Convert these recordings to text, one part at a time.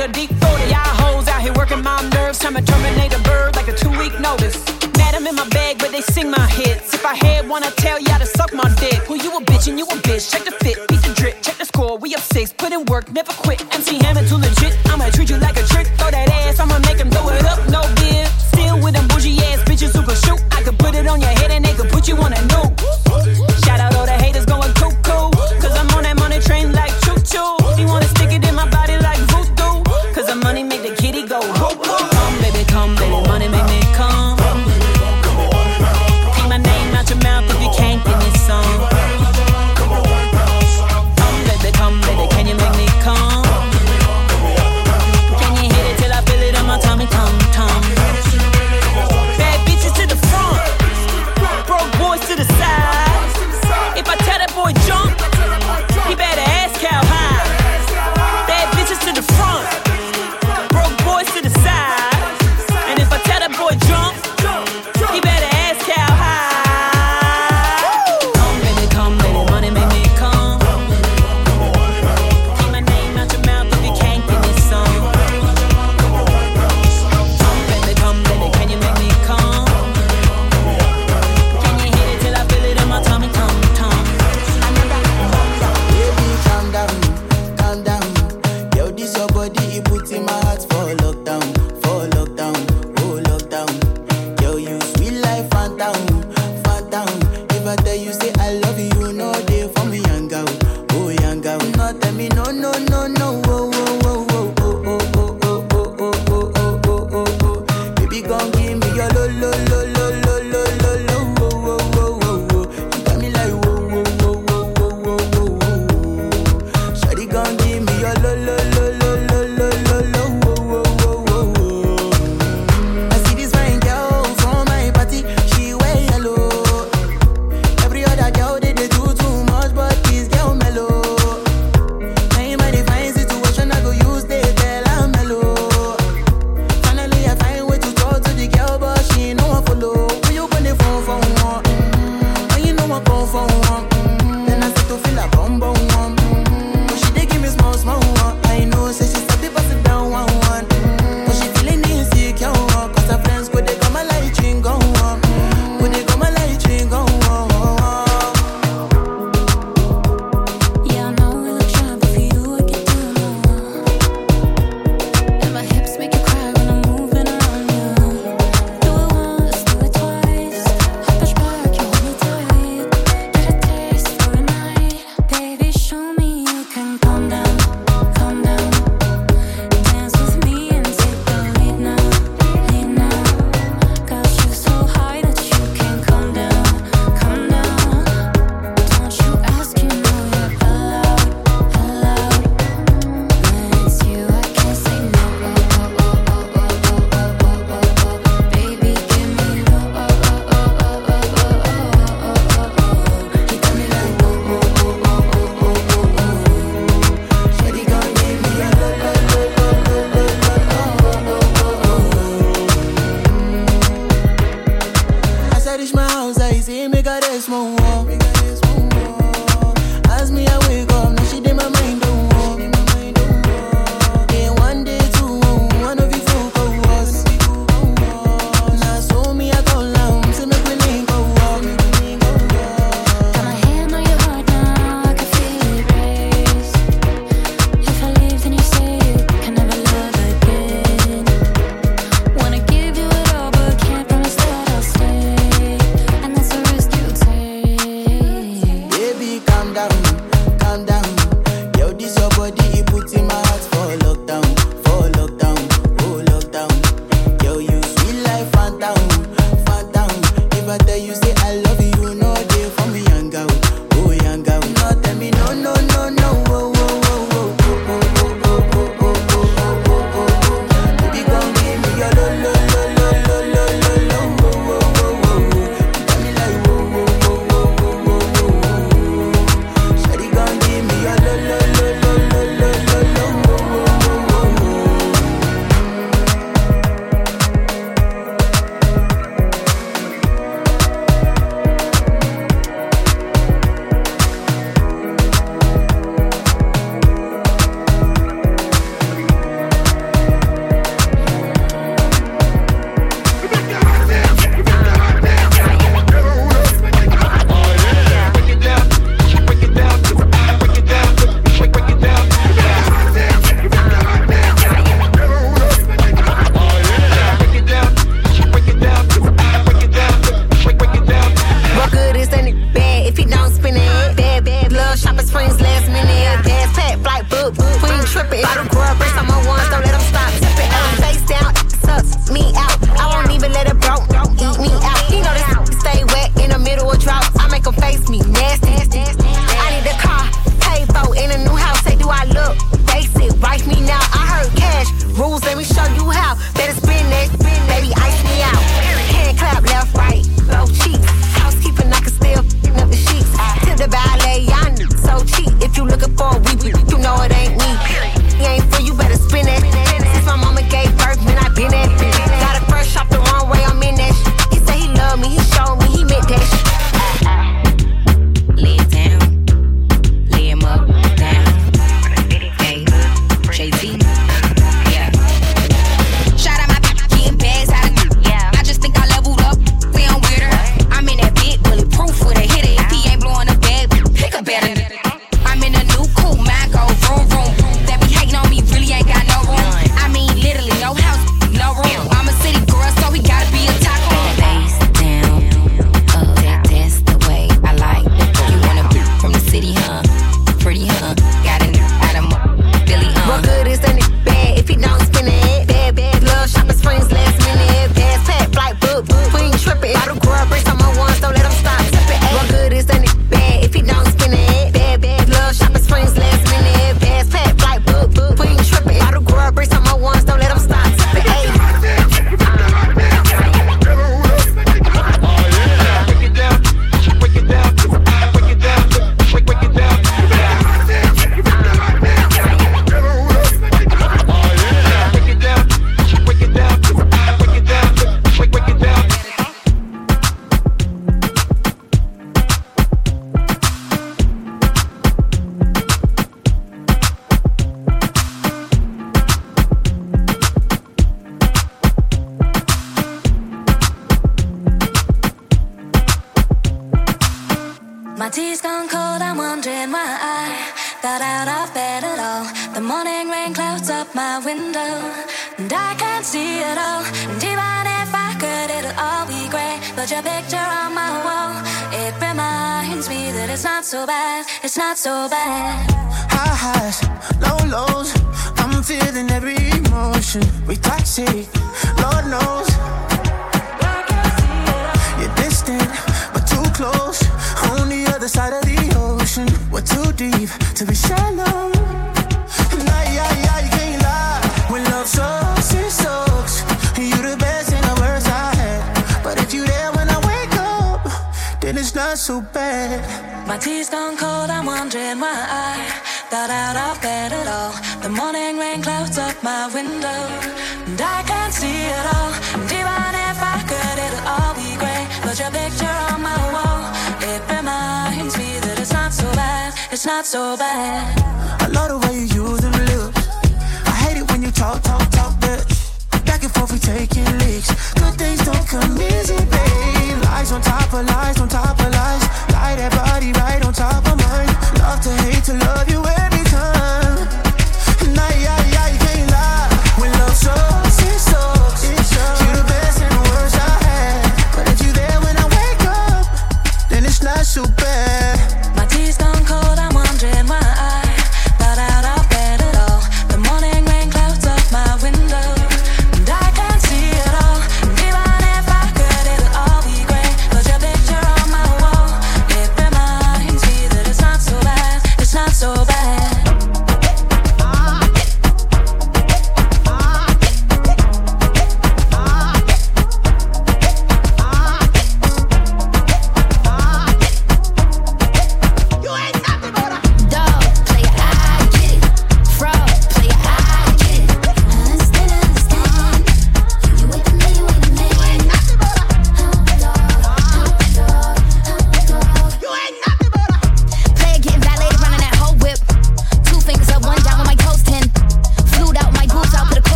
with a deep throat. Y'all hoes out here working my nerves. Time to terminate a bird like a two week notice. Mad I'm in my bag, but they sing my hits. If I had one, I'd tell y'all to suck my dick. Who you a bitch and you a bitch. Check the fit, beat the drip, check the score. We up six, put in work, never quit. MC Hammer too legit. I'ma treat you like a Put your picture on my wall. It reminds me that it's not so bad. It's not so bad. High highs, low lows. I'm feeling every emotion. We toxic, Lord knows. You're distant, but too close. On the other side of the ocean, we're too deep to be shallow. not so bad. My tea's gone cold, I'm wondering why I got out of bed at all. The morning rain clouds up my window, and I can't see it all. And even if I could, it'll all be grey. But your picture on my wall, it reminds me that it's not so bad, it's not so bad. I love the way you use them lips. I hate it when you talk, talk, talk, bitch. Back and forth, we taking leaks. Good things don't come easy, babe. Lies on top of lies on top of lies. Lie that body right on top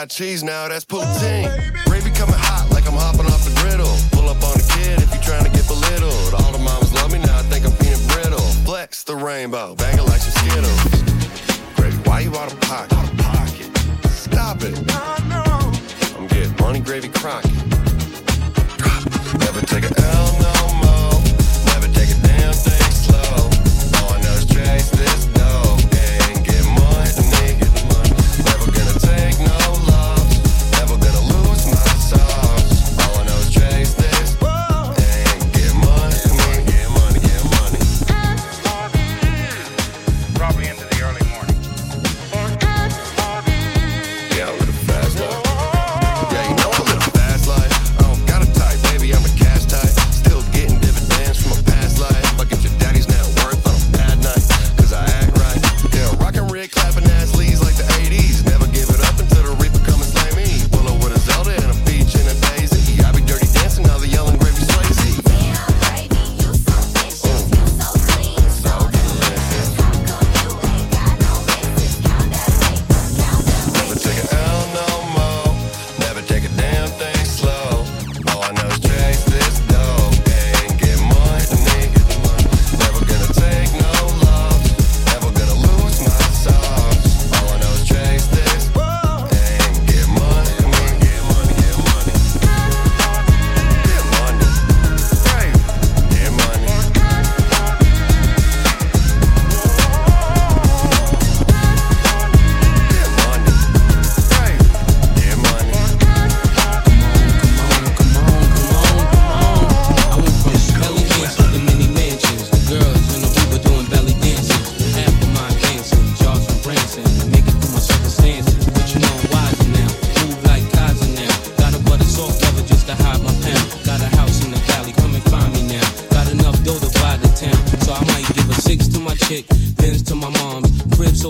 got cheese now, that's poutine. Gravy coming hot like I'm hopping off the griddle. Pull up on the kid if you trying to get belittled. All the mamas love me now, I think I'm peanut brittle. Flex the rainbow, bang it like some Skittles. Gravy, why you out of pocket? Out of pocket. Stop it. I'm getting money, gravy, crockett. Never take a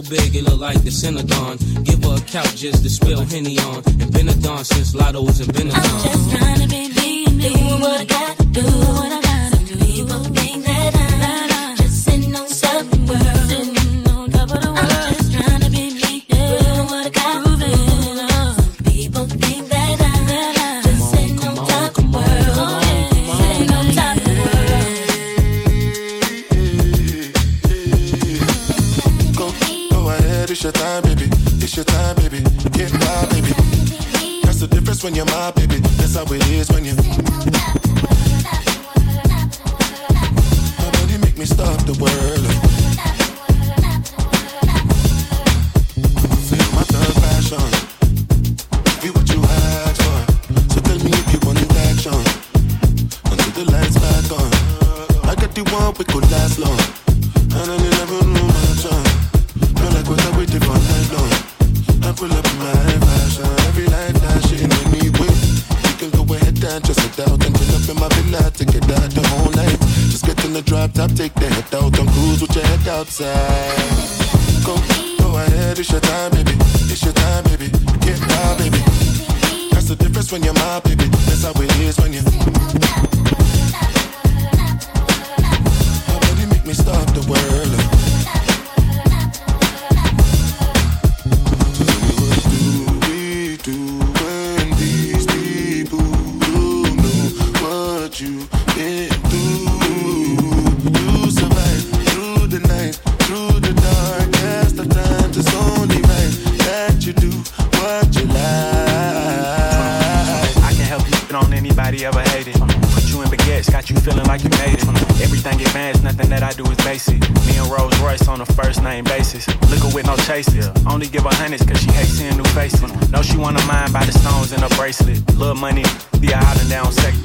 so big it look like the Synagogue. Give her a couch just to spill Henny on. And been a don since Lotto's and been a I'm just trying to be me and do what I gotta do. When you're my baby. And just head out and chill up in my villa to get out the whole night. Just get in the drop top, take the head out and cruise with your head outside. Go, go ahead, it's your time, baby. It's your time, baby. Get wild, baby. That's the difference when you're my baby. That's how it is when you. Nobody make me stop the world. Advanced, nothing that I do is basic. Me and Rolls Royce on a first name basis. Liquor with no chases. Only give her hundreds cause she hates seeing new faces. Know she wanna mind by the stones in her bracelet. Little money, be a out and down second.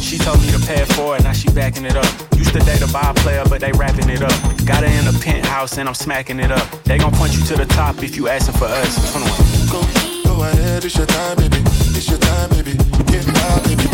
She told me to pay for it forward, now she backing it up. Used to date a ball player, but they wrapping it up. Got her in a penthouse and I'm smacking it up. They gon' point you to the top if you asking for us. 21. Go, go ahead, it's your time, baby. It's your time, baby. Get wild, baby.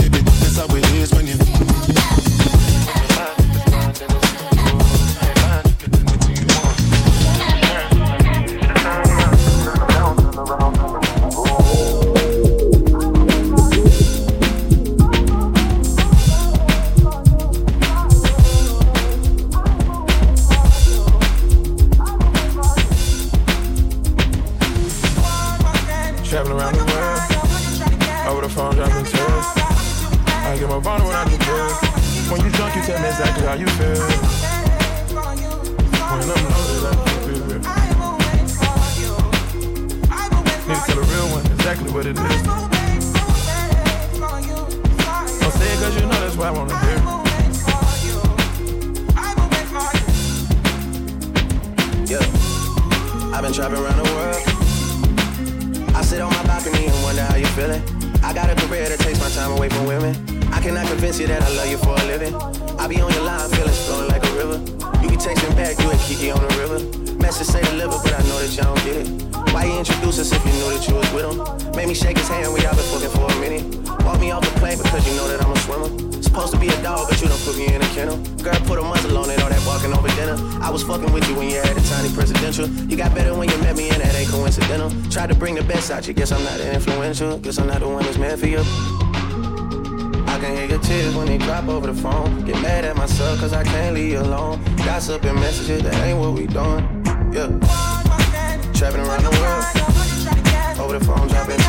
what it is. Don't say it cause you know that's what I wanna hear. Yeah, I've been traveling around the world. I sit on my balcony and wonder how you're feeling. I got a career that takes my time away from women. I cannot convince you that I love you for a living. I be on your line, feeling flowing like a river. You be texting back, you and Kiki on the river. Message say deliver, but I know that y'all don't get it. Why you introduce us if you knew that you was with him? Made me shake his hand, we all been fucking for a minute. Walk me off the plane because you know that I'm a swimmer. Supposed to be a dog, but you don't put me in a kennel. Girl, put a muzzle on it, all that walking over dinner. I was fucking with you when you had a tiny presidential. You got better when you met me, and that ain't coincidental. Tried to bring the best out you, guess I'm not influential. Guess I'm not the one that's meant for you. I can hear your tears when they drop over the phone. Get mad at myself cause I can't leave you alone. Gossip and messages, that ain't what we doing. Yeah. Traveling around the world. Over the phone, dropping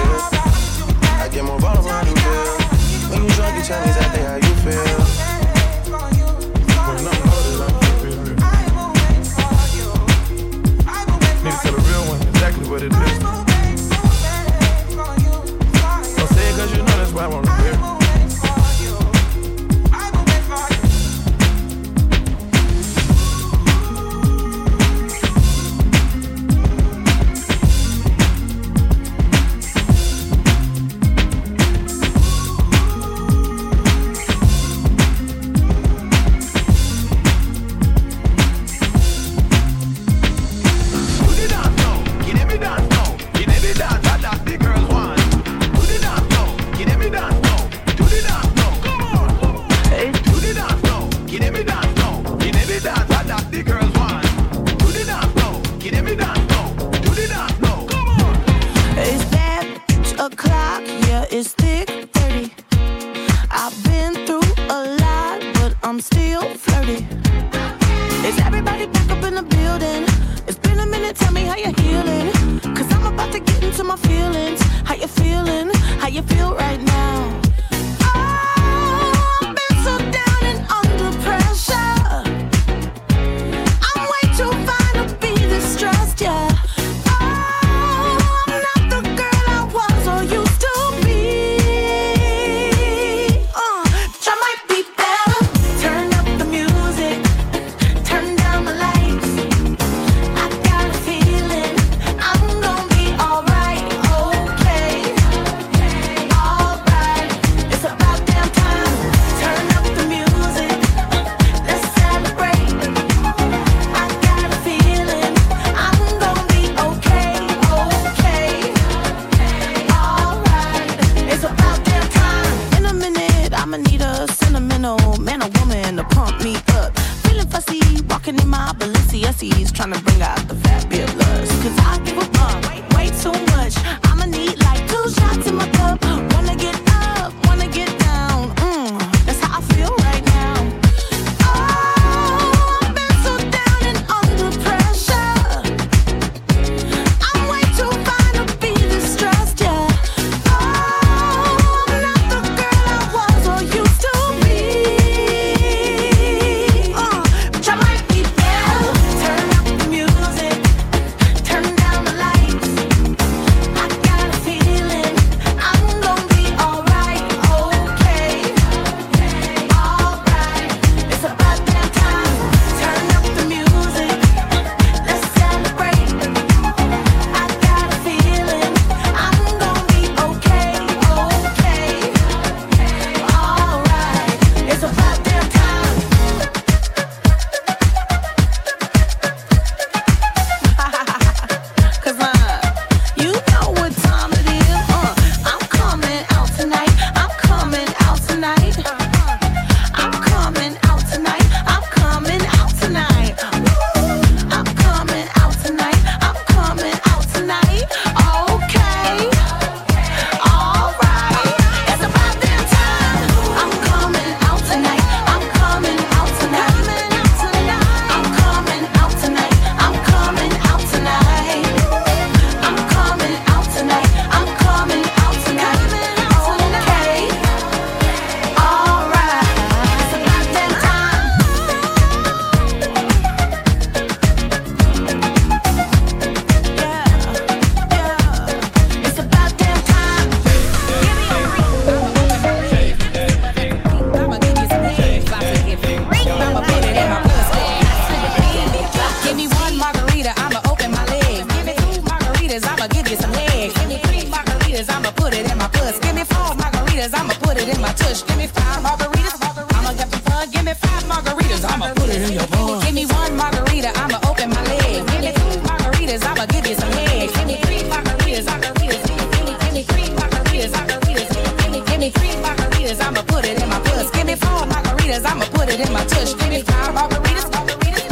put it in my puss. Give me four margaritas, I'ma put it in my tush. Give me five margaritas, margaritas.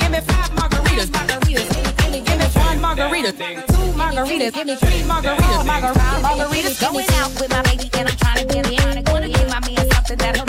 Give me five margaritas, margaritas. Give me one margarita, two margaritas, give me three margaritas, margaritas. Margaritas going out with my baby, and I'm trying to get it. Wanna give my man something that'll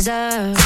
deserve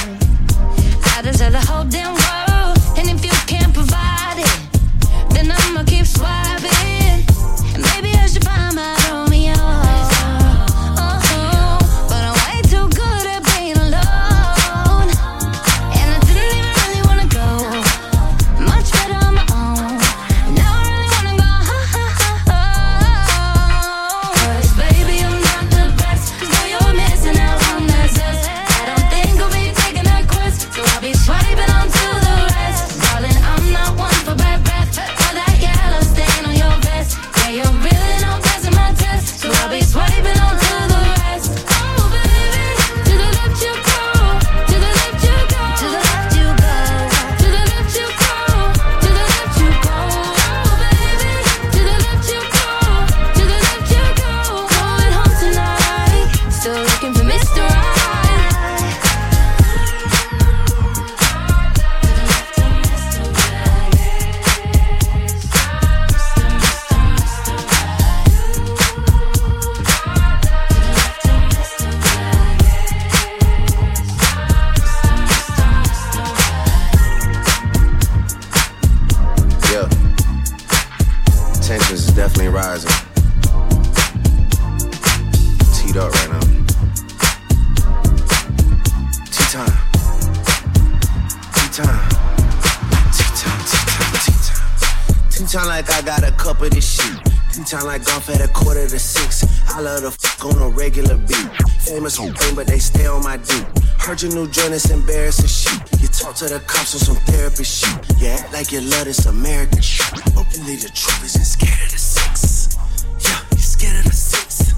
new joint, it's embarrassing shit. You talk to the cops on some therapy shit. You act like you love this American shit. But really, the truth is, you're scared of the six. Yeah, you're scared of the six.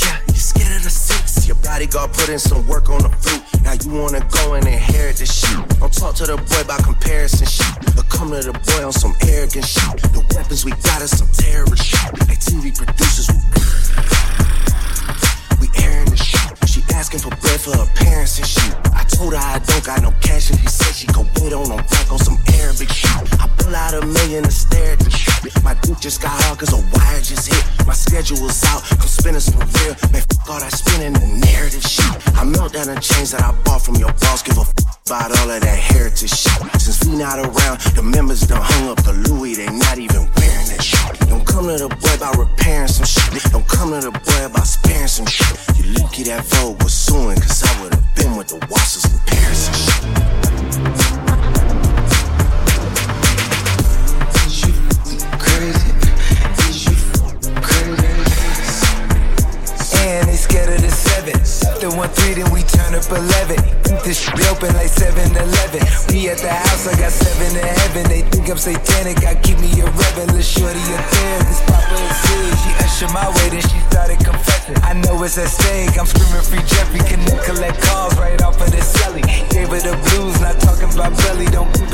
Yeah, you're scared of the six. Your bodyguard put in some work on the flute. Now you wanna go and inherit this shit. Don't talk to the boy by comparison shit. But come to the boy on some arrogant shit. The weapons we got are some terrorist shit. Like TV producers.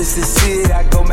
opposite city, I go